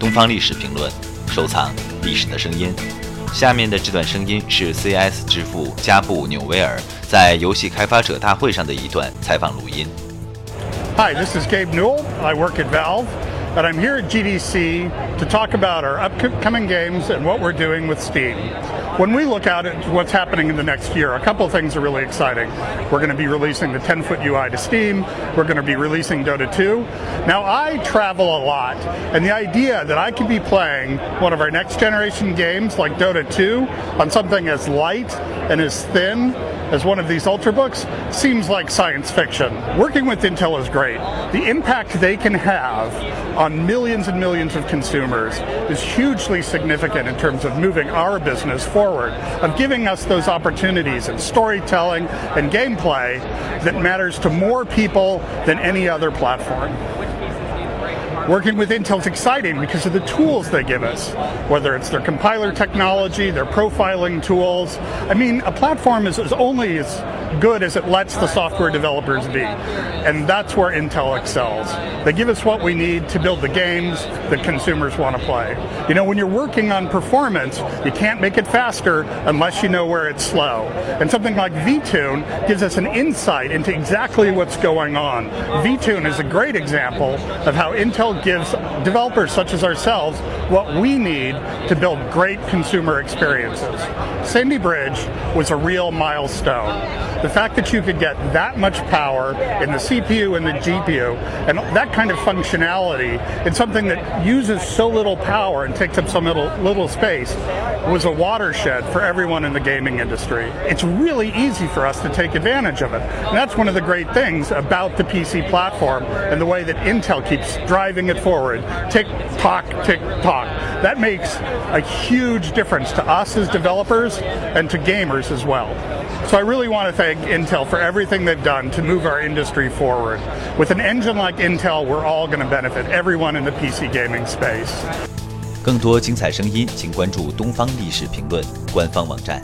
东方历史评论，收藏历史的声音。下面的这段声音是 CS 之父加布纽维尔在游戏开发者大会上的一段采访录音。Hi, this is Gabe Newell. I work at Valve, and I'm here at GDC to talk about our upcoming games and what we're doing with Steam. When we look at it, what's happening in the next year, a couple things are really exciting. We're going to be releasing the 10 foot UI to Steam. We're going to be releasing Dota 2. Now, I travel a lot, and the idea that I could be playing one of our next generation games like Dota 2 on something as light and as thin as one of these ultrabooks seems like science fiction. Working with Intel is great. The impact they can have on millions and millions of consumers is hugely significant in terms of moving our business forward, of giving us those opportunities in storytelling and gameplay that matters to more people than any other platform. Working with Intel is exciting because of the tools they give us, whether it's their compiler technology, their profiling tools. I mean, a platform is, is only as good as it lets the software developers be. And that's where Intel excels. They give us what we need to build the games that consumers want to play. You know, when you're working on performance, you can't make it faster unless you know where it's slow. And something like VTune gives us an insight into exactly what's going on. VTune is a great example of how Intel gives developers such as ourselves what we need to build great consumer experiences. Sandy Bridge was a real milestone. The fact that you could get that much power in the CPU and the GPU and that kind of functionality in something that uses so little power and takes up so little, little space was a watershed for everyone in the gaming industry. It's really easy for us to take advantage of it. And that's one of the great things about the PC platform and the way that Intel keeps driving it forward. Tick tock, tick tock. That makes a huge difference to us as developers and to gamers as well. So I really want to thank Intel for everything they've done to move our industry forward. With an engine like Intel, we're all going to benefit everyone in the PC gaming space. 更多精彩声音，请关注东方历史评论官方网站。